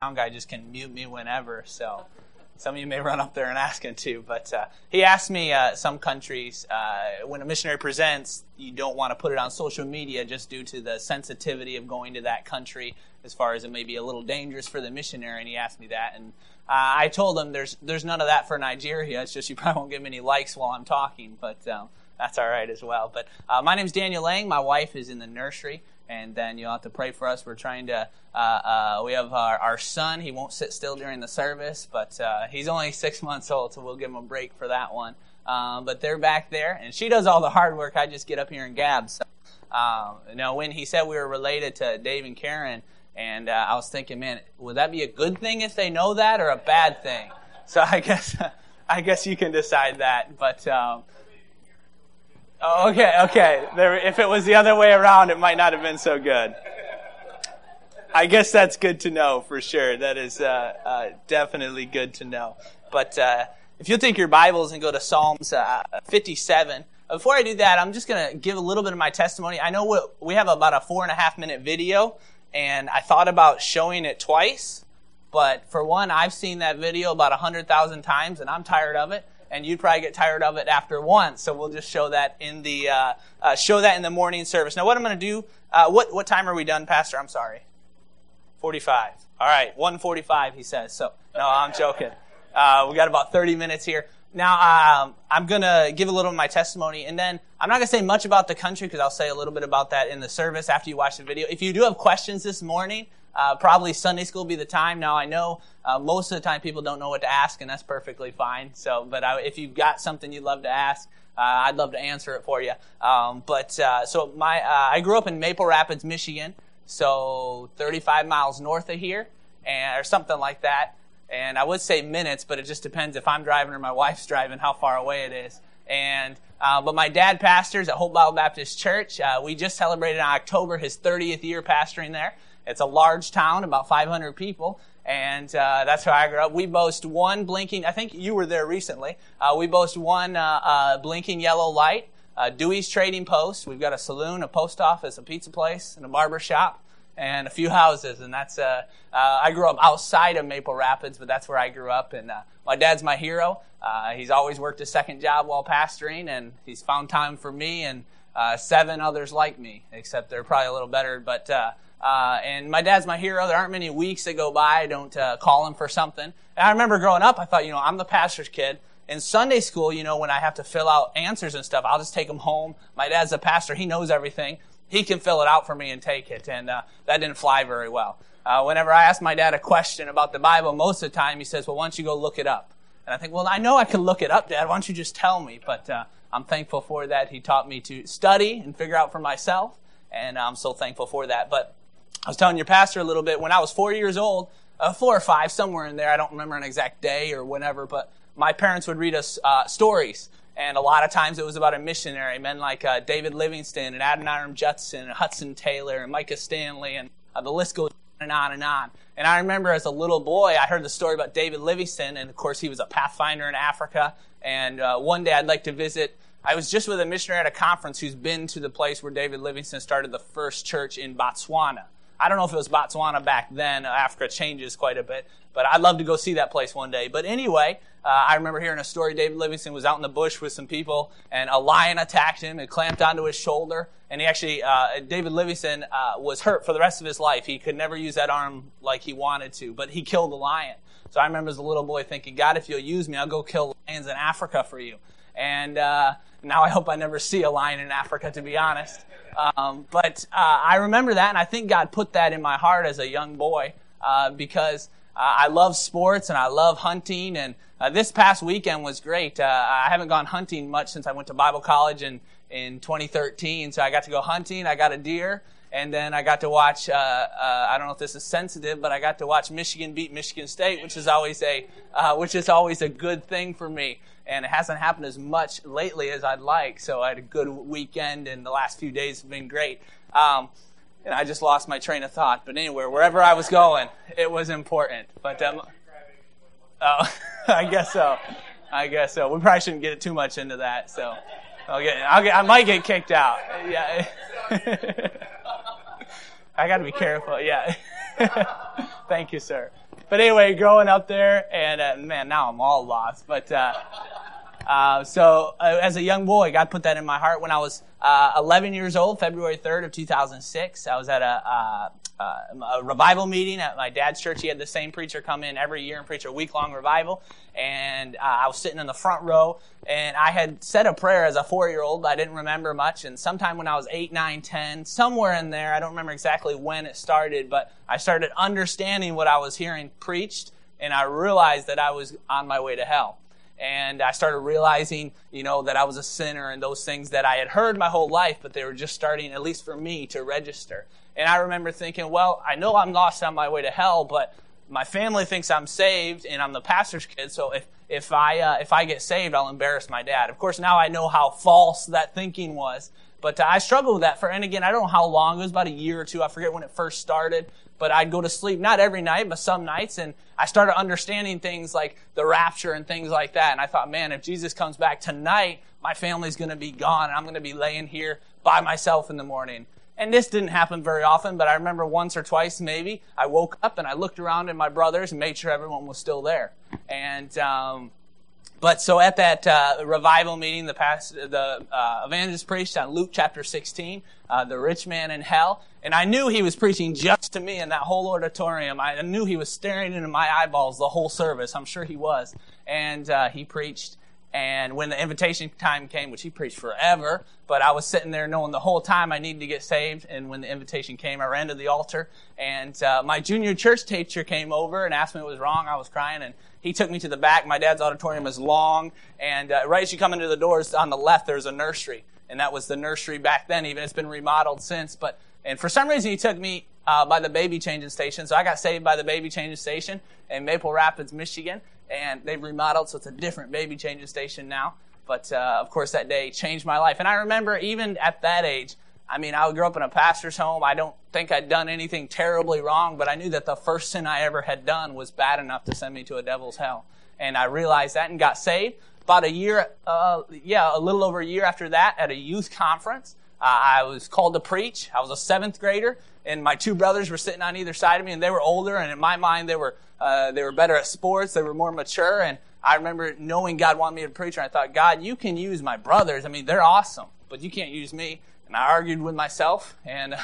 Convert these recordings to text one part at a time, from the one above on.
sound guy just can mute me whenever. So some of you may run up there and ask him to. But uh, he asked me uh, some countries, uh, when a missionary presents, you don't want to put it on social media just due to the sensitivity of going to that country, as far as it may be a little dangerous for the missionary. And he asked me that. And uh, I told him there's, there's none of that for Nigeria. It's just you probably won't get many likes while I'm talking. But uh, that's all right as well. But uh, my name is Daniel Lang. My wife is in the nursery and then you'll have to pray for us. We're trying to. Uh, uh, we have our, our, son. He won't sit still during the service, but uh, he's only six months old, so we'll give him a break for that one. Um, but they're back there, and she does all the hard work. I just get up here and gab. So, um, you know, when he said we were related to Dave and Karen, and uh, I was thinking, man, would that be a good thing if they know that, or a bad thing? So I guess, I guess you can decide that. But um, Oh, okay, okay. There, if it was the other way around, it might not have been so good. I guess that's good to know for sure. That is uh, uh, definitely good to know. But uh, if you'll take your Bibles and go to Psalms uh, 57. Before I do that, I'm just going to give a little bit of my testimony. I know we, we have about a four and a half minute video, and I thought about showing it twice. But for one, I've seen that video about a 100,000 times, and I'm tired of it and you'd probably get tired of it after once. So we'll just show that in the uh, uh, show that in the morning service. Now, what I'm going to do? Uh, what what time are we done, Pastor? I'm sorry. Forty-five. All right, one forty-five. He says. So no, I'm joking. Uh, we got about thirty minutes here. Now, um, I'm going to give a little of my testimony, and then I'm not going to say much about the country because I'll say a little bit about that in the service after you watch the video. If you do have questions this morning, uh, probably Sunday school be the time. Now I know uh, most of the time people don't know what to ask, and that's perfectly fine. So, but I, if you've got something you'd love to ask, uh, I'd love to answer it for you. Um, but uh, so my uh, I grew up in Maple Rapids, Michigan, so 35 miles north of here, and or something like that. And I would say minutes, but it just depends if I'm driving or my wife's driving, how far away it is. And uh, but my dad pastors at Hope Bible Baptist Church. Uh, we just celebrated in October his 30th year pastoring there. It's a large town, about 500 people, and uh, that's how I grew up. We boast one blinking. I think you were there recently. Uh, we boast one uh, uh, blinking yellow light. Uh, Dewey's Trading Post. We've got a saloon, a post office, a pizza place, and a barber shop, and a few houses. And that's uh, I grew up outside of Maple Rapids, but that's where I grew up. And my dad's my hero. he's always worked a second job while pastoring, and he's found time for me and seven others like me, except they're probably a little better, but. Uh, and my dad's my hero. There aren't many weeks that go by I don't uh, call him for something. And I remember growing up, I thought, you know, I'm the pastor's kid. In Sunday school, you know, when I have to fill out answers and stuff, I'll just take them home. My dad's a pastor. He knows everything. He can fill it out for me and take it. And uh, that didn't fly very well. Uh, whenever I ask my dad a question about the Bible, most of the time he says, well, why don't you go look it up? And I think, well, I know I can look it up, Dad. Why don't you just tell me? But uh, I'm thankful for that. He taught me to study and figure out for myself. And I'm so thankful for that. But I was telling your pastor a little bit when I was four years old, uh, four or five, somewhere in there. I don't remember an exact day or whenever, but my parents would read us uh, stories. And a lot of times it was about a missionary, men like uh, David Livingstone and Adoniram Judson and Hudson Taylor and Micah Stanley, and uh, the list goes on and on and on. And I remember as a little boy, I heard the story about David Livingstone, and of course he was a pathfinder in Africa. And uh, one day I'd like to visit I was just with a missionary at a conference who's been to the place where David Livingstone started the first church in Botswana. I don't know if it was Botswana back then. Africa changes quite a bit, but I'd love to go see that place one day. But anyway, uh, I remember hearing a story. David Livingstone was out in the bush with some people, and a lion attacked him and clamped onto his shoulder. And he actually, uh, David Livingstone uh, was hurt for the rest of his life. He could never use that arm like he wanted to, but he killed the lion. So I remember as a little boy thinking, God, if you'll use me, I'll go kill lions in Africa for you. And uh, now I hope I never see a lion in Africa, to be honest. Um, but uh, I remember that, and I think God put that in my heart as a young boy uh, because uh, I love sports and I love hunting. And uh, this past weekend was great. Uh, I haven't gone hunting much since I went to Bible college in, in 2013. So I got to go hunting. I got a deer. And then I got to watch, uh, uh, I don't know if this is sensitive, but I got to watch Michigan beat Michigan State, which is always a, uh, which is always a good thing for me. And it hasn't happened as much lately as I'd like. So I had a good weekend and the last few days have been great. Um, and I just lost my train of thought. But anyway, wherever I was going, it was important. But, um, oh, I guess so. I guess so. We probably shouldn't get too much into that. So I'll get, I'll get, I might get kicked out. Yeah. I got to be careful. Yeah. Thank you, sir. But anyway, growing up there, and uh, man, now I'm all lost. But uh, uh, so, uh, as a young boy, God put that in my heart when I was uh, 11 years old, February 3rd of 2006. I was at a, uh, a, revival meeting at my dad's church. He had the same preacher come in every year and preach a week long revival. And I was sitting in the front row, and I had said a prayer as a four year old, but I didn't remember much. And sometime when I was 8, 9, 10, somewhere in there, I don't remember exactly when it started, but I started understanding what I was hearing preached, and I realized that I was on my way to hell and I started realizing, you know, that I was a sinner and those things that I had heard my whole life, but they were just starting, at least for me, to register. And I remember thinking, well, I know I'm lost on my way to hell, but my family thinks I'm saved and I'm the pastor's kid, so if if I uh, if I get saved, I'll embarrass my dad. Of course, now I know how false that thinking was, but I struggled with that for, and again, I don't know how long. It was about a year or two. I forget when it first started. But I'd go to sleep, not every night, but some nights, and I started understanding things like the rapture and things like that. And I thought, man, if Jesus comes back tonight, my family's going to be gone, and I'm going to be laying here by myself in the morning. And this didn't happen very often, but I remember once or twice maybe I woke up and I looked around at my brothers and made sure everyone was still there. And um, but so at that uh, revival meeting, the past, the uh, evangelist preached on Luke chapter 16, uh, the rich man in hell, and I knew he was preaching just to me in that whole auditorium. I knew he was staring into my eyeballs the whole service. I'm sure he was, and uh, he preached. And when the invitation time came, which he preached forever, but I was sitting there knowing the whole time I needed to get saved. And when the invitation came, I ran to the altar, and uh, my junior church teacher came over and asked me what was wrong. I was crying, and he took me to the back. My dad's auditorium is long, and uh, right as you come into the doors on the left, there's a nursery, and that was the nursery back then. Even it's been remodeled since, but and for some reason he took me uh, by the baby changing station, so I got saved by the baby changing station in Maple Rapids, Michigan, and they've remodeled, so it's a different baby changing station now. But uh, of course, that day changed my life, and I remember even at that age. I mean, I grew up in a pastor's home. I don't think I'd done anything terribly wrong, but I knew that the first sin I ever had done was bad enough to send me to a devil's hell. And I realized that and got saved. About a year, uh, yeah, a little over a year after that at a youth conference, I was called to preach. I was a seventh grader, and my two brothers were sitting on either side of me, and they were older, and in my mind, they were, uh, they were better at sports. They were more mature, and I remember knowing God wanted me to preach, and I thought, God, you can use my brothers. I mean, they're awesome, but you can't use me. And I argued with myself, and uh,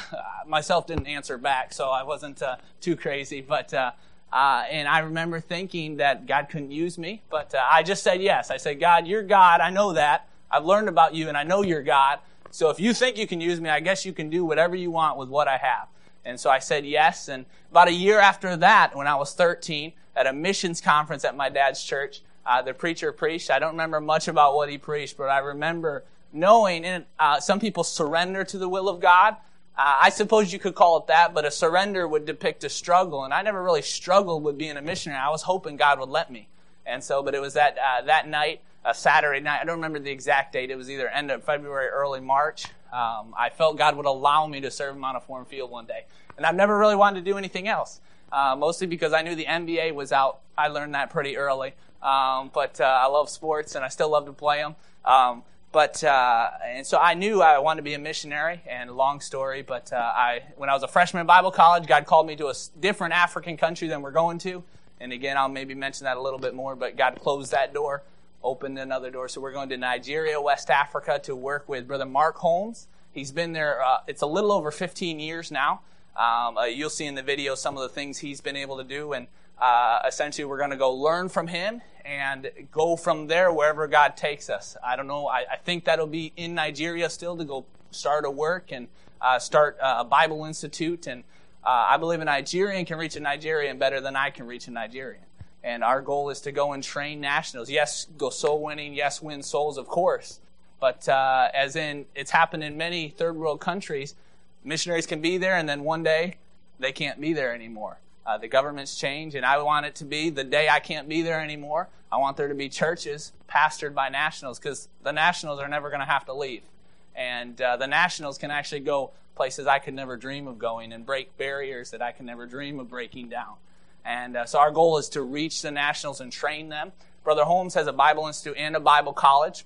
myself didn't answer back, so I wasn't uh, too crazy. But uh, uh, and I remember thinking that God couldn't use me, but uh, I just said yes. I said, God, you're God. I know that. I've learned about you, and I know you're God. So if you think you can use me, I guess you can do whatever you want with what I have. And so I said yes. And about a year after that, when I was 13, at a missions conference at my dad's church, uh, the preacher preached. I don't remember much about what he preached, but I remember knowing, and uh, some people surrender to the will of God. Uh, I suppose you could call it that, but a surrender would depict a struggle, and I never really struggled with being a missionary. I was hoping God would let me, and so, but it was that uh, that night, a Saturday night. I don't remember the exact date. It was either end of February, early March. Um, I felt God would allow me to serve him on a foreign field one day, and I've never really wanted to do anything else. Uh, mostly because I knew the NBA was out. I learned that pretty early. Um, but uh, I love sports, and I still love to play them. Um, but uh, and so I knew I wanted to be a missionary. And long story, but uh, I when I was a freshman in Bible college, God called me to a different African country than we're going to. And again, I'll maybe mention that a little bit more. But God closed that door, opened another door. So we're going to Nigeria, West Africa, to work with Brother Mark Holmes. He's been there. Uh, it's a little over 15 years now. Um, uh, you'll see in the video some of the things he's been able to do, and uh, essentially we're going to go learn from him and go from there wherever God takes us. I don't know. I, I think that'll be in Nigeria still to go start a work and uh, start uh, a Bible Institute. And uh, I believe a Nigerian can reach a Nigerian better than I can reach a Nigerian. And our goal is to go and train nationals. Yes, go soul winning. Yes, win souls, of course. But uh, as in, it's happened in many third world countries. Missionaries can be there, and then one day they can't be there anymore. Uh, the governments change, and I want it to be the day I can't be there anymore. I want there to be churches pastored by nationals because the nationals are never going to have to leave. And uh, the nationals can actually go places I could never dream of going and break barriers that I can never dream of breaking down. And uh, so our goal is to reach the nationals and train them. Brother Holmes has a Bible Institute and a Bible college.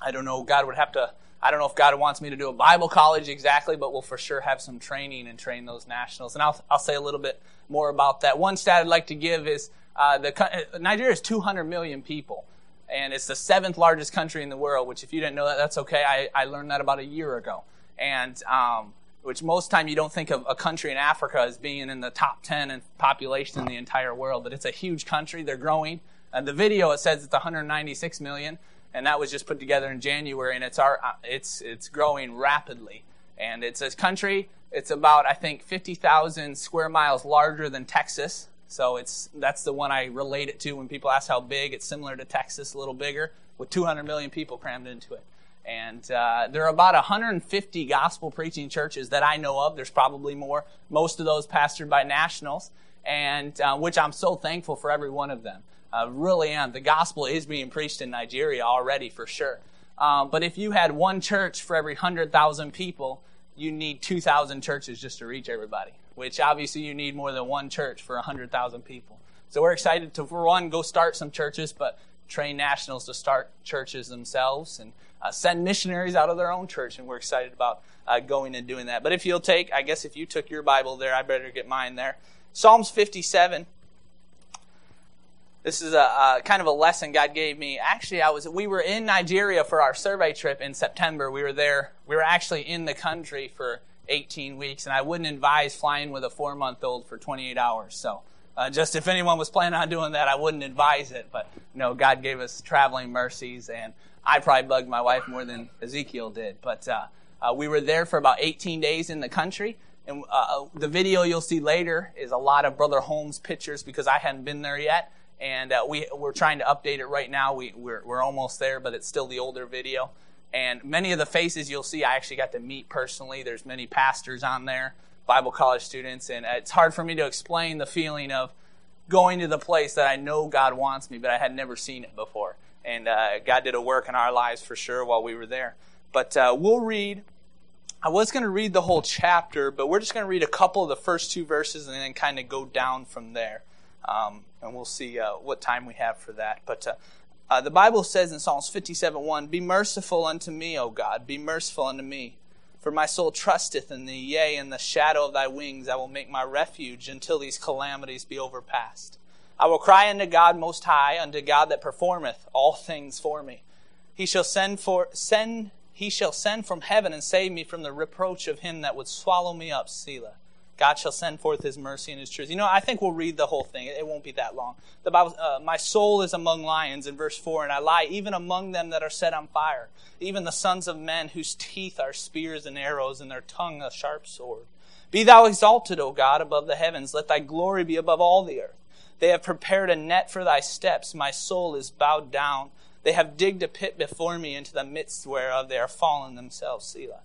I don't know, God would have to I don't know if God wants me to do a Bible college exactly, but we'll for sure have some training and train those nationals. And I'll, I'll say a little bit more about that. One stat I'd like to give is uh, the Nigeria is 200 million people, and it's the seventh largest country in the world. Which, if you didn't know that, that's okay. I, I learned that about a year ago, and um, which most time you don't think of a country in Africa as being in the top 10 in population in the entire world, but it's a huge country. They're growing. And the video it says it's 196 million, and that was just put together in January, and it's our uh, it's it's growing rapidly. And it's a country. It's about I think 50,000 square miles larger than Texas. So it's that's the one I relate it to when people ask how big. It's similar to Texas, a little bigger, with 200 million people crammed into it. And uh, there are about 150 gospel preaching churches that I know of. There's probably more. Most of those pastored by nationals, and uh, which I'm so thankful for every one of them. I really am. The gospel is being preached in Nigeria already for sure. Um, but if you had one church for every 100,000 people, you need 2,000 churches just to reach everybody, which obviously you need more than one church for 100,000 people. So we're excited to, for one, go start some churches, but train nationals to start churches themselves and uh, send missionaries out of their own church, and we're excited about uh, going and doing that. But if you'll take, I guess if you took your Bible there, I better get mine there. Psalms 57. This is a, a, kind of a lesson God gave me. Actually, I was we were in Nigeria for our survey trip in September. We were there. We were actually in the country for 18 weeks, and I wouldn't advise flying with a four month old for 28 hours. So uh, just if anyone was planning on doing that, I wouldn't advise it. But you know, God gave us traveling mercies, and I probably bugged my wife more than Ezekiel did. But uh, uh, we were there for about 18 days in the country, and uh, the video you'll see later is a lot of Brother Holmes pictures because I hadn't been there yet, and uh, we we're trying to update it right now. We we're, we're almost there, but it's still the older video. And many of the faces you'll see, I actually got to meet personally. There's many pastors on there. Bible college students, and it's hard for me to explain the feeling of going to the place that I know God wants me, but I had never seen it before. And uh, God did a work in our lives for sure while we were there. But uh, we'll read. I was going to read the whole chapter, but we're just going to read a couple of the first two verses and then kind of go down from there. Um, and we'll see uh, what time we have for that. But uh, uh, the Bible says in Psalms 57 1, Be merciful unto me, O God, be merciful unto me for my soul trusteth in thee, yea, in the shadow of thy wings I will make my refuge until these calamities be overpast. I will cry unto God most high, unto God that performeth all things for me. He shall send for send he shall send from heaven and save me from the reproach of him that would swallow me up, Selah. God shall send forth his mercy and his truth. You know, I think we'll read the whole thing. It won't be that long. The Bible, uh, my soul is among lions in verse 4, and I lie even among them that are set on fire, even the sons of men whose teeth are spears and arrows, and their tongue a sharp sword. Be thou exalted, O God, above the heavens. Let thy glory be above all the earth. They have prepared a net for thy steps. My soul is bowed down. They have digged a pit before me, into the midst whereof they are fallen themselves. Selah.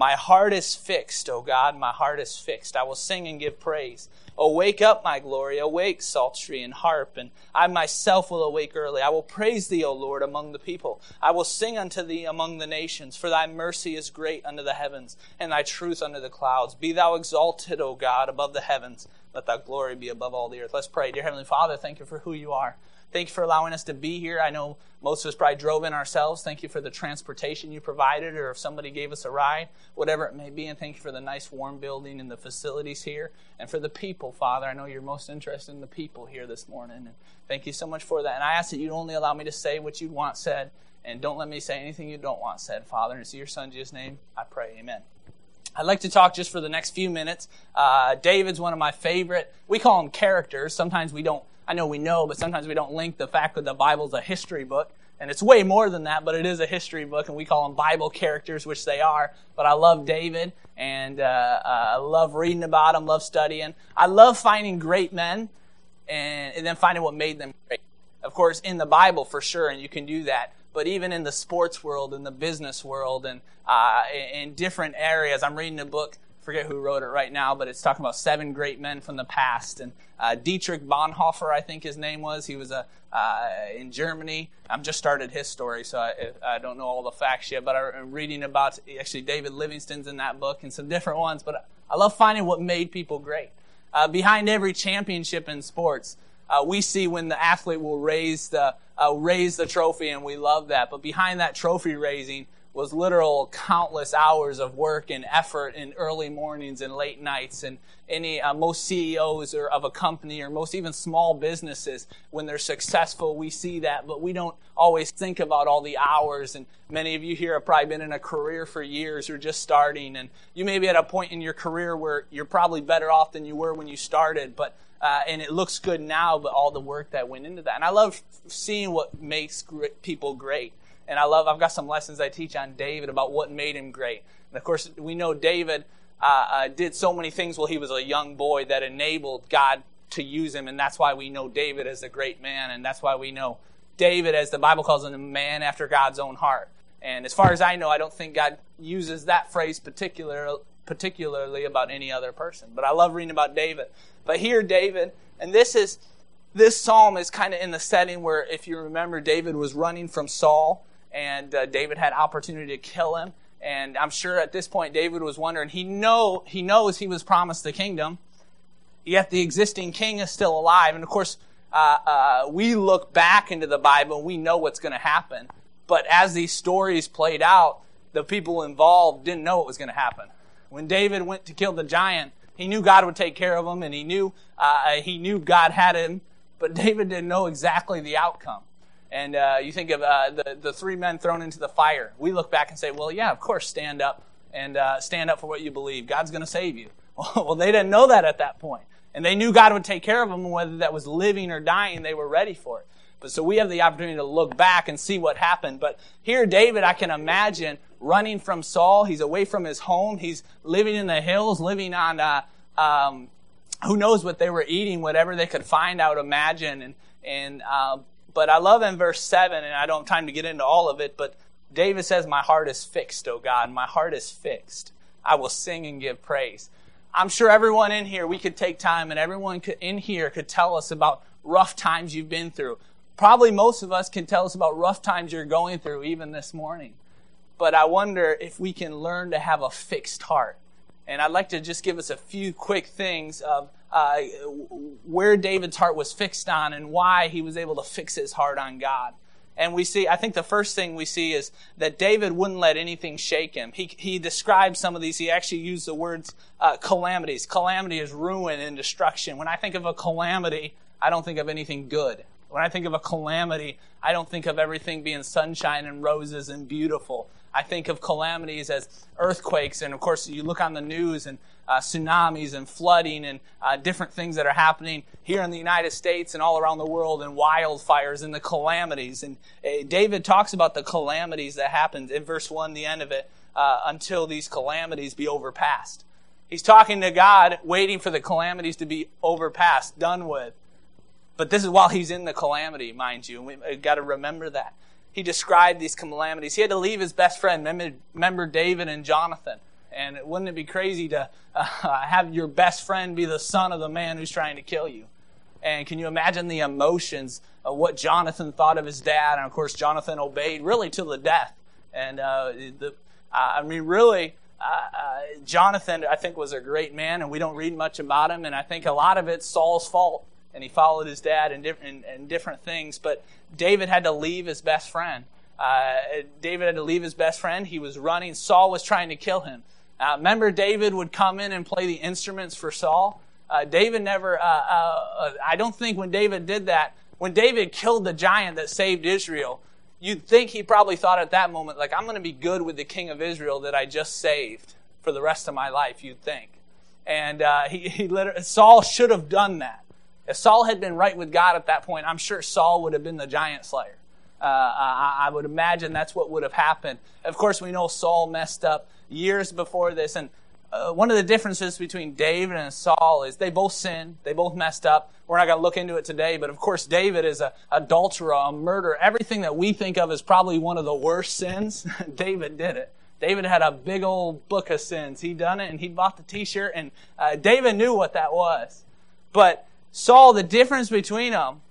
My heart is fixed, O God, my heart is fixed. I will sing and give praise. Oh, wake up, my glory. Awake, psaltery and harp, and I myself will awake early. I will praise thee, O Lord, among the people. I will sing unto thee among the nations, for thy mercy is great unto the heavens, and thy truth under the clouds. Be thou exalted, O God, above the heavens. Let thy glory be above all the earth. Let's pray. Dear Heavenly Father, thank you for who you are. Thank you for allowing us to be here. I know most of us probably drove in ourselves. Thank you for the transportation you provided, or if somebody gave us a ride, whatever it may be. And thank you for the nice, warm building and the facilities here. And for the people, Father. I know you're most interested in the people here this morning. And thank you so much for that. And I ask that you only allow me to say what you want said, and don't let me say anything you don't want said, Father. And it's your Son, Jesus' name, I pray. Amen. I'd like to talk just for the next few minutes. Uh, David's one of my favorite. We call him characters. Sometimes we don't I know we know, but sometimes we don't link the fact that the Bible's a history book. And it's way more than that, but it is a history book, and we call them Bible characters, which they are. But I love David, and uh, uh, I love reading about him, love studying. I love finding great men, and, and then finding what made them great. Of course, in the Bible for sure, and you can do that. But even in the sports world, in the business world, and uh, in, in different areas, I'm reading a book forget who wrote it right now, but it's talking about seven great men from the past. And uh, Dietrich Bonhoeffer, I think his name was. He was a, uh, in Germany. I'm just started his story, so I, I, don't know all the facts yet. But I'm reading about actually David Livingstone's in that book and some different ones. But I love finding what made people great. Uh, behind every championship in sports, uh, we see when the athlete will raise the uh, raise the trophy, and we love that. But behind that trophy raising was literal countless hours of work and effort in early mornings and late nights. And any uh, most CEOs or of a company or most even small businesses, when they're successful, we see that, but we don't always think about all the hours. And many of you here have probably been in a career for years or just starting, and you may be at a point in your career where you're probably better off than you were when you started, but uh, and it looks good now, but all the work that went into that. And I love seeing what makes people great. And I love, I've got some lessons I teach on David about what made him great. And of course, we know David uh, uh, did so many things while he was a young boy that enabled God to use him. And that's why we know David as a great man. And that's why we know David, as the Bible calls him, a man after God's own heart. And as far as I know, I don't think God uses that phrase particular, particularly about any other person. But I love reading about David. But here, David, and this is this psalm is kind of in the setting where, if you remember, David was running from Saul, and uh, David had opportunity to kill him. And I'm sure at this point, David was wondering. He know he knows he was promised the kingdom, yet the existing king is still alive. And of course, uh, uh, we look back into the Bible, and we know what's going to happen. But as these stories played out, the people involved didn't know what was going to happen. When David went to kill the giant, he knew God would take care of him, and he knew uh, he knew God had him, but David didn't know exactly the outcome. And uh, you think of uh, the the three men thrown into the fire. We look back and say, well, yeah, of course, stand up and uh, stand up for what you believe. God's going to save you. well, they didn't know that at that point, and they knew God would take care of them, whether that was living or dying, they were ready for it. But so we have the opportunity to look back and see what happened. But here, David, I can imagine running from Saul. He's away from his home. He's living in the hills, living on, uh, um, who knows what they were eating, whatever they could find out, imagine. And, and, uh, but I love in verse 7, and I don't have time to get into all of it, but David says, My heart is fixed, O God. My heart is fixed. I will sing and give praise. I'm sure everyone in here, we could take time and everyone in here could tell us about rough times you've been through Probably most of us can tell us about rough times you're going through, even this morning. But I wonder if we can learn to have a fixed heart. And I'd like to just give us a few quick things of uh, where David's heart was fixed on and why he was able to fix his heart on God. And we see, I think the first thing we see is that David wouldn't let anything shake him. He, he described some of these. He actually used the words uh, calamities. Calamity is ruin and destruction. When I think of a calamity, I don't think of anything good. When I think of a calamity, I don't think of everything being sunshine and roses and beautiful. I think of calamities as earthquakes, and of course, you look on the news and uh, tsunamis and flooding and uh, different things that are happening here in the United States and all around the world, and wildfires and the calamities. And uh, David talks about the calamities that happened in verse 1, the end of it, uh, until these calamities be overpassed. He's talking to God, waiting for the calamities to be overpassed, done with. But this is while he's in the calamity, mind you. And we've got to remember that. He described these calamities. He had to leave his best friend. Remember David and Jonathan. And wouldn't it be crazy to uh, have your best friend be the son of the man who's trying to kill you? And can you imagine the emotions of what Jonathan thought of his dad? And of course, Jonathan obeyed really to the death. And uh, the, uh, I mean, really, uh, uh, Jonathan, I think, was a great man, and we don't read much about him. And I think a lot of it's Saul's fault and he followed his dad in different, in, different things. But David had to leave his best friend. Uh, David had to leave his best friend. He was running. Saul was trying to kill him. Uh, remember, David would come in and play the instruments for Saul. Uh, David never. Uh, uh, I don't think when David did that, when David killed the giant that saved Israel, you'd think he probably thought at that moment, like, I'm going to be good with the king of Israel that I just saved for the rest of my life. You'd think, and uh, he, he literally, Saul should have done that. If Saul had been right with God at that point, I'm sure Saul would have been the giant slayer. Uh, I, I, would imagine that's what would have happened. Of course, we know Saul messed up years before this, and uh, one of the differences between David and Saul is they both sinned, they both messed up. We're not going to look into it today, but of course, David is a adulterer, a murderer. Everything that we think of as probably one of the worst sins, David did it. David had a big old book of sins. He done it, and he bought the T-shirt, and uh, David knew what that was. But Saul, the difference between them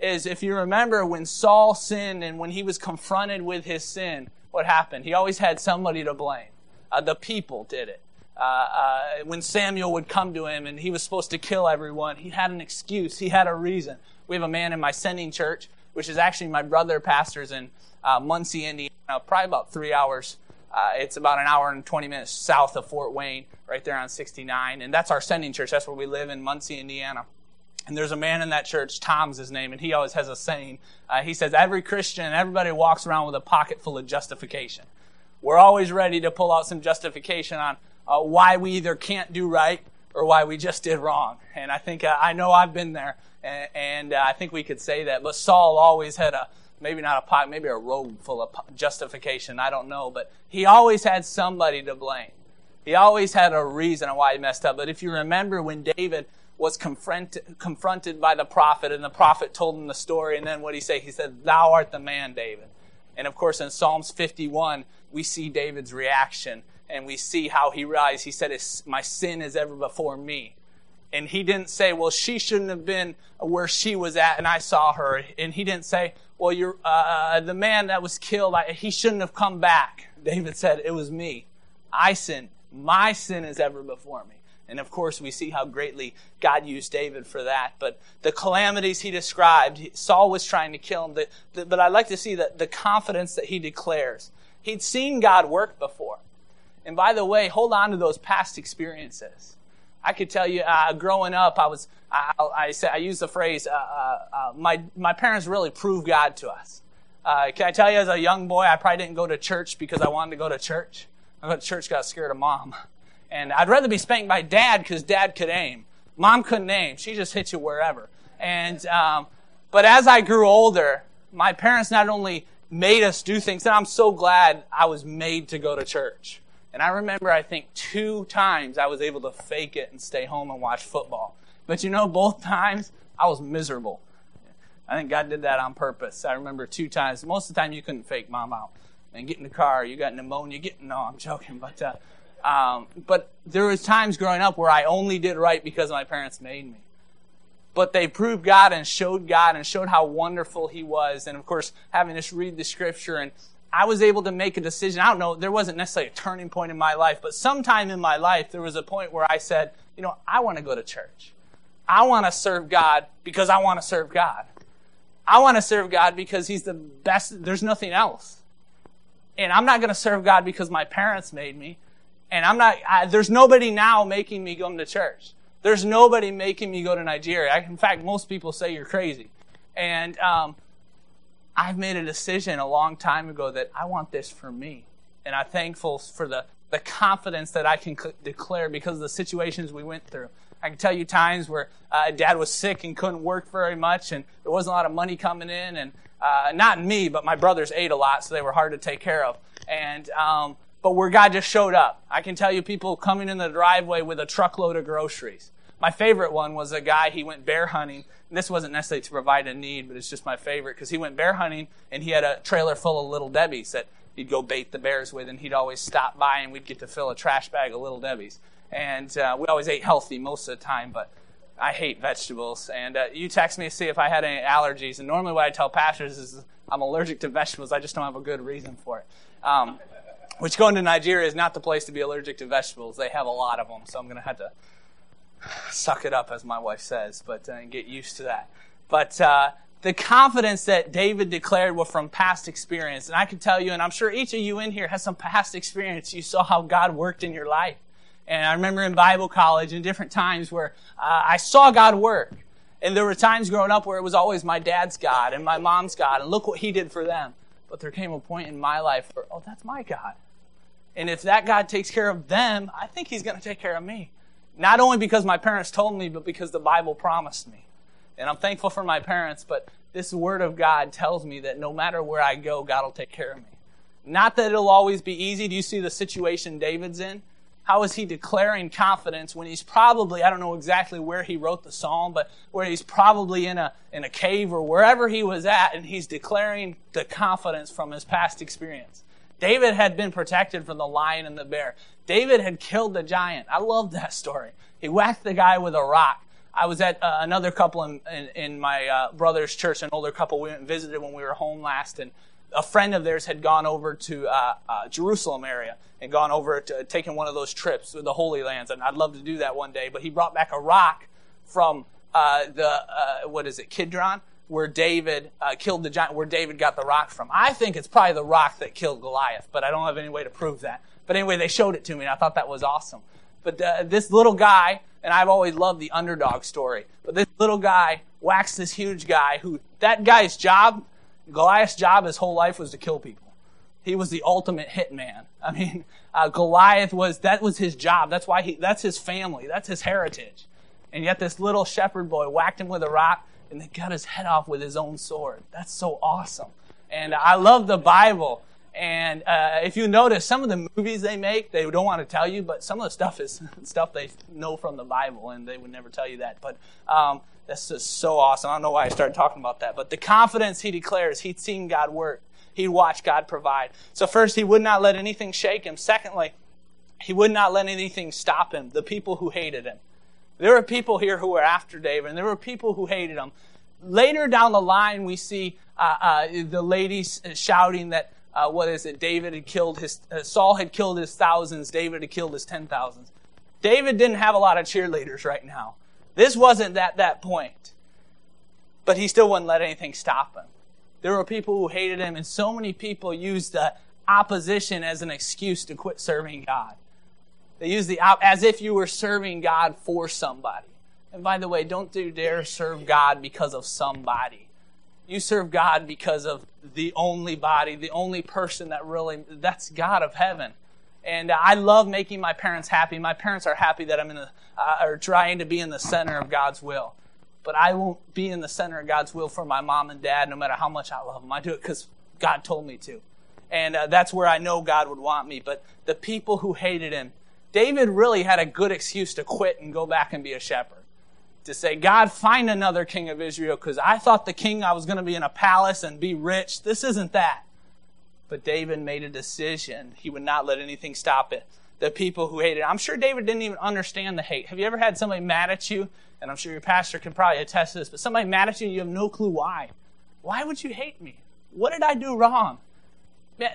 is if you remember when Saul sinned and when he was confronted with his sin, what happened? He always had somebody to blame. Uh, the people did it. Uh, uh, when Samuel would come to him and he was supposed to kill everyone, he had an excuse. He had a reason. We have a man in my sending church, which is actually my brother pastors in uh, Muncie, Indiana, probably about three hours Uh, it's about an hour and 20 minutes south of Fort Wayne, right there on 69. And that's our sending church. That's where we live in Muncie, Indiana. And there's a man in that church, Tom's his name, and he always has a saying. Uh, he says, Every Christian, everybody walks around with a pocket full of justification. We're always ready to pull out some justification on uh, why we either can't do right or why we just did wrong. And I think, uh, I know I've been there, and, and uh, I think we could say that. But Saul always had a, maybe not a pocket, maybe a robe full of justification. I don't know. But he always had somebody to blame. He always had a reason why he messed up. But if you remember when David was confronted, confronted by the prophet, and the prophet told him the story. And then what he say? He said, "Thou art the man, David." And of course, in Psalms 51, we see David's reaction, and we see how he realized. He said, "My sin is ever before me." And he didn't say, "Well, she shouldn't have been where she was at, and I saw her." And he didn't say, "Well, you're uh, uh the man that was killed. I, he shouldn't have come back." David said, "It was me. I sinned. My sin is ever before me." And of course, we see how greatly God used David for that. But the calamities he described, Saul was trying to kill him. But I'd like to see the, confidence that he declares. He'd seen God work before. And by the way, hold on to those past experiences. I could tell you, uh, growing up, I was, I, I, I, I use the phrase, uh, uh, uh, my, my parents really proved God to us. Uh, can I tell you, as a young boy, I probably didn't go to church because I wanted to go to church. I went to church, got scared of mom. And I'd rather be spanked by dad because dad could aim. Mom couldn't aim. She just hit you wherever. And, um, but as I grew older, my parents not only made us do things, and I'm so glad I was made to go to church. And I remember, I think, two times I was able to fake it and stay home and watch football. But you know, both times I was miserable. I think God did that on purpose. I remember two times. Most of the time, you couldn't fake mom out and get in the car. You got pneumonia. Get no, I'm joking, but uh, um, but there was times growing up where I only did right because my parents made me. But they proved God and showed God and showed how wonderful He was. And of course, having us read the scripture and I was able to make a decision. I don't know, there wasn't necessarily a turning point in my life, but sometime in my life, there was a point where I said, you know, I want to go to church. I want to serve God because I want to serve God. I want to serve God because He's the best. There's nothing else. And I'm not going to serve God because my parents made me. And I'm not, I, there's nobody now making me come to church. There's nobody making me go to Nigeria. I, in fact, most people say you're crazy. And um, I've made a decision a long time ago that I want this for me. And I'm thankful for the, the confidence that I can c- declare because of the situations we went through. I can tell you times where uh, dad was sick and couldn't work very much, and there wasn't a lot of money coming in, and uh, not me, but my brothers ate a lot, so they were hard to take care of. And um, but where God just showed up. I can tell you people coming in the driveway with a truckload of groceries. My favorite one was a guy, he went bear hunting. And this wasn't necessarily to provide a need, but it's just my favorite because he went bear hunting and he had a trailer full of little Debbie's that he'd go bait the bears with, and he'd always stop by and we'd get to fill a trash bag of little Debbie's. And uh, we always ate healthy most of the time, but I hate vegetables. And uh, you text me to see if I had any allergies. And normally what I tell pastors is I'm allergic to vegetables. I just don't have a good reason for it. Um, which going to Nigeria is not the place to be allergic to vegetables. They have a lot of them, so I'm going to have to suck it up, as my wife says, but uh, get used to that. But uh, the confidence that David declared were from past experience. And I can tell you, and I'm sure each of you in here has some past experience. You saw how God worked in your life. And I remember in Bible college in different times where uh, I saw God work. And there were times growing up where it was always my dad's God and my mom's God, and look what he did for them. But there came a point in my life where, oh, that's my God. And if that God takes care of them, I think He's going to take care of me. Not only because my parents told me, but because the Bible promised me. And I'm thankful for my parents, but this Word of God tells me that no matter where I go, God will take care of me. Not that it'll always be easy. Do you see the situation David's in? How is he declaring confidence when he's probably, I don't know exactly where he wrote the psalm, but where he's probably in a, in a cave or wherever he was at, and he's declaring the confidence from his past experience. David had been protected from the lion and the bear. David had killed the giant. I love that story. He whacked the guy with a rock. I was at uh, another couple in, in, in my uh, brother's church, an older couple we went and visited when we were home last, and a friend of theirs had gone over to uh, uh Jerusalem area and gone over to taking one of those trips to the Holy Lands, and I'd love to do that one day. But he brought back a rock from uh, the uh, what is it, Kidron, where David uh, killed the giant, where David got the rock from. I think it's probably the rock that killed Goliath, but I don't have any way to prove that. But anyway, they showed it to me, and I thought that was awesome. But uh, this little guy, and I've always loved the underdog story, but this little guy whacks this huge guy who, that guy's job, Goliath's job his whole life was to kill people. He was the ultimate hitman. I mean, uh, Goliath was, that was his job. That's why he, that's his family. That's his heritage. And yet this little shepherd boy whacked him with a rock and then cut his head off with his own sword. That's so awesome. And I love the Bible. And uh, if you notice, some of the movies they make, they don't want to tell you, but some of the stuff is stuff they know from the Bible, and they would never tell you that. But um, that's just so awesome. I don't know why I started talking about that. But the confidence he declares, he'd seen God work, he'd watched God provide. So, first, he would not let anything shake him. Secondly, he would not let anything stop him, the people who hated him. There were people here who were after David, and there were people who hated him. Later down the line, we see uh, uh, the ladies shouting that, uh, what is it, David had killed his, uh, Saul had killed his thousands, David had killed his ten thousands. David didn't have a lot of cheerleaders right now. This wasn't at that point. But he still wouldn't let anything stop him. There were people who hated him, and so many people used the opposition as an excuse to quit serving God. They use the as if you were serving God for somebody. And by the way, don't you dare serve God because of somebody. You serve God because of the only body, the only person that really that's God of heaven. And I love making my parents happy. My parents are happy that I'm in the, uh, or trying to be in the center of God's will. But I won't be in the center of God's will for my mom and dad, no matter how much I love them. I do it because God told me to. And uh, that's where I know God would want me. But the people who hated him, David really had a good excuse to quit and go back and be a shepherd. To say, God, find another king of Israel because I thought the king I was going to be in a palace and be rich. This isn't that. But David made a decision. He would not let anything stop it. The people who hated, I'm sure David didn't even understand the hate. Have you ever had somebody mad at you? And I'm sure your pastor can probably attest to this, but somebody mad at you and you have no clue why. Why would you hate me? What did I do wrong?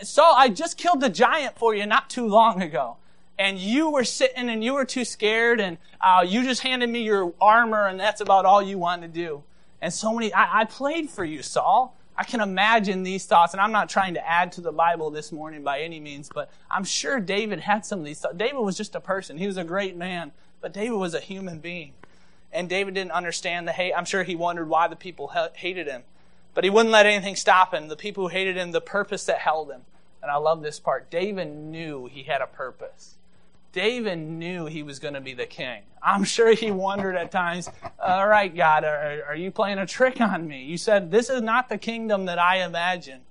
Saul, I just killed the giant for you not too long ago and you were sitting and you were too scared and uh, you just handed me your armor and that's about all you wanted to do. And so many, I, I played for you, Saul. I can imagine these thoughts, and I'm not trying to add to the Bible this morning by any means, but I'm sure David had some of these thoughts. David was just a person. He was a great man, but David was a human being. And David didn't understand the hate. I'm sure he wondered why the people hated him. But he wouldn't let anything stop him. The people who hated him, the purpose that held him. And I love this part. David knew he had a purpose. David knew he was going to be the king. I'm sure he wondered at times, all right, God, are, are, you playing a trick on me? You said, this is not the kingdom that I imagined.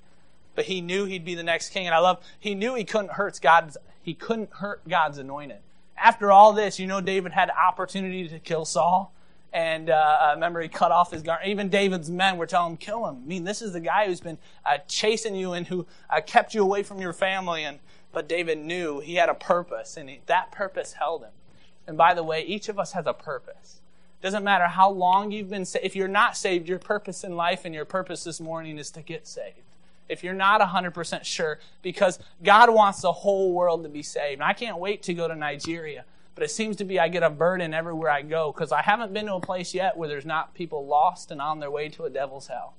But he knew he'd be the next king. And I love, he knew he couldn't hurt God's, he couldn't hurt God's anointed. After all this, you know, David had opportunity to kill Saul. And uh, I remember he cut off his garment. Even David's men were telling him, kill him. I mean, this is the guy who's been uh, chasing you and who uh, kept you away from your family. And but David knew he had a purpose, and that purpose held him. And by the way, each of us has a purpose. Doesn't matter how long you've been saved. If you're not saved, your purpose in life and your purpose this morning is to get saved. If you're not 100% sure, because God wants the whole world to be saved. I can't wait to go to Nigeria. But it seems to be I get a burden everywhere I go because I haven't been to a place yet where there's not people lost and on their way to a devil's hell.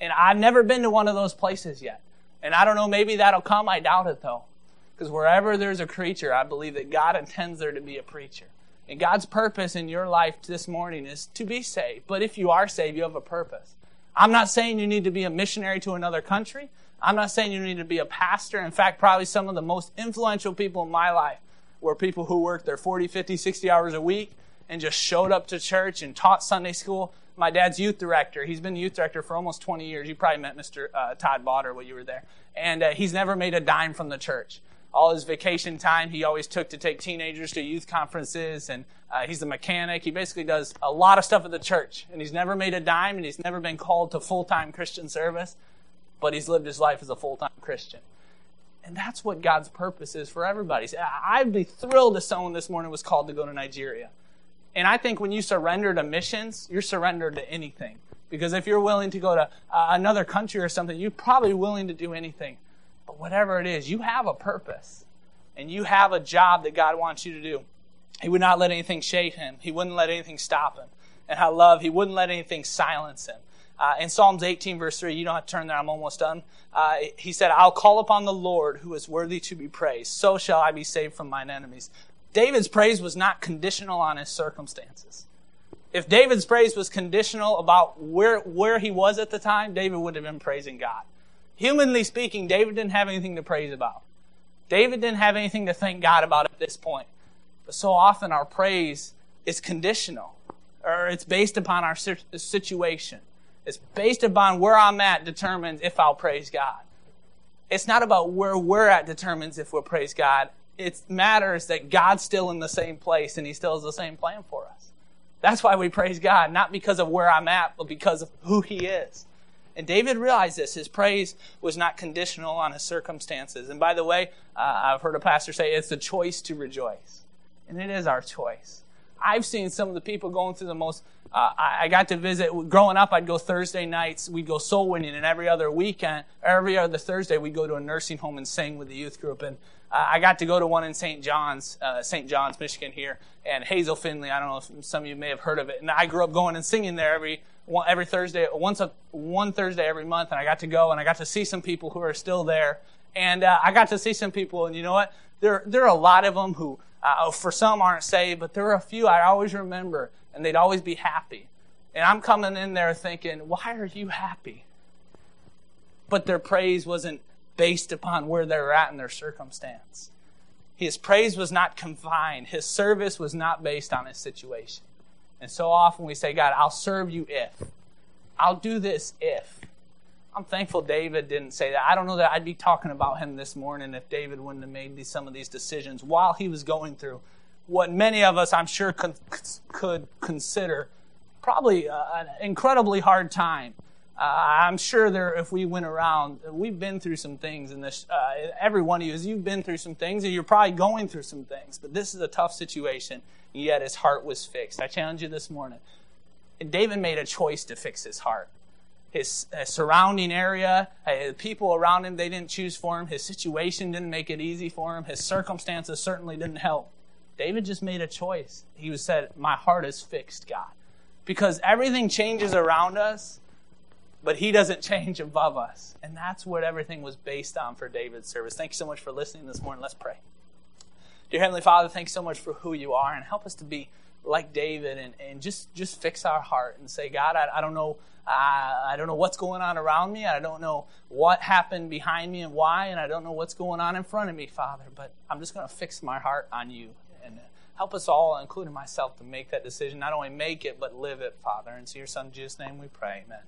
And I've never been to one of those places yet. And I don't know, maybe that'll come. I doubt it though. Because wherever there's a creature, I believe that God intends there to be a preacher. And God's purpose in your life this morning is to be saved. But if you are saved, you have a purpose. I'm not saying you need to be a missionary to another country. I'm not saying you need to be a pastor. In fact, probably some of the most influential people in my life were people who worked their 40, 50, 60 hours a week and just showed up to church and taught Sunday school my dad's youth director. He's been youth director for almost 20 years. You probably met Mr. Uh, Todd Botter when you were there. And uh, he's never made a dime from the church. All his vacation time, he always took to take teenagers to youth conferences. And uh, he's a mechanic. He basically does a lot of stuff at the church. And he's never made a dime, and he's never been called to full time Christian service. But he's lived his life as a full time Christian. And that's what God's purpose is for everybody. I'd be thrilled if someone this morning was called to go to Nigeria. And I think when you surrender to missions, you're surrendered to anything. Because if you're willing to go to uh, another country or something, you're probably willing to do anything. But whatever it is, you have a purpose. And you have a job that God wants you to do. He would not let anything shake him. He wouldn't let anything stop him. And I love, he wouldn't let anything silence him. Uh, in Psalms 18, verse 3, you don't have to turn there, I'm almost done. Uh, he said, I'll call upon the Lord who is worthy to be praised. So shall I be saved from mine enemies. David's praise was not conditional on his circumstances. If David's praise was conditional about where, where he was at the time, David would have been praising God. Humanly speaking, David didn't have anything to praise about. David didn't have anything to thank God about at this point. But so often our praise is conditional, or it's based upon our situation. It's based upon where I'm at determines if I'll praise God. It's not about where we're at determines if we'll praise God. It matters that God's still in the same place and He still has the same plan for us. That's why we praise God, not because of where I'm at, but because of who He is. And David realized this. His praise was not conditional on his circumstances. And by the way, uh, I've heard a pastor say it's the choice to rejoice. And it is our choice. I've seen some of the people going through the most. Uh, I, got to visit. Growing up, I'd go Thursday nights. We'd go soul winning, and every other weekend, every other Thursday, we'd go to a nursing home and sing with the youth group. And uh, I got to go to one in St. John's, uh, St. John's, Michigan here, and Hazel Findlay. I don't know if some of you may have heard of it. And I grew up going and singing there every every Thursday, once a one Thursday every month. And I got to go and I got to see some people who are still there. And uh, I got to see some people, and you know what? There there are a lot of them who, uh, for some, aren't saved, but there are a few I always remember, and they'd always be happy. And I'm coming in there thinking, why are you happy? But their praise wasn't based upon where they were at in their circumstance. His praise was not confined. His service was not based on his situation. And so often we say, God, I'll serve you if. I'll do this if. I'm thankful David didn't say that. I don't know that I'd be talking about him this morning if David wouldn't have made these, some of these decisions while he was going through what many of us, I'm sure, could, could consider probably an incredibly hard time. Uh, I'm sure there, if we went around, we've been through some things in this. Uh, every one of you, as you've been through some things, and you're probably going through some things. But this is a tough situation. Yet his heart was fixed. I challenge you this morning. David made a choice to fix his heart. His uh, surrounding area, uh, the people around him, they didn't choose for him. His situation didn't make it easy for him. His circumstances certainly didn't help. David just made a choice. He said, "My heart is fixed, God," because everything changes around us but he doesn't change above us. And that's what everything was based on for David's service. Thank you so much for listening this morning. Let's pray. Dear Heavenly Father, thanks so much for who you are and help us to be like David and, and just, just fix our heart and say, God, I, I don't know. I don't know what's going on around me. I don't know what happened behind me and why, and I don't know what's going on in front of me, Father. But I'm just going to fix my heart on you help us all, including myself, to make that decision. Not only make it, but live it, Father. And so, your Son, Jesus' name, we pray. Amen.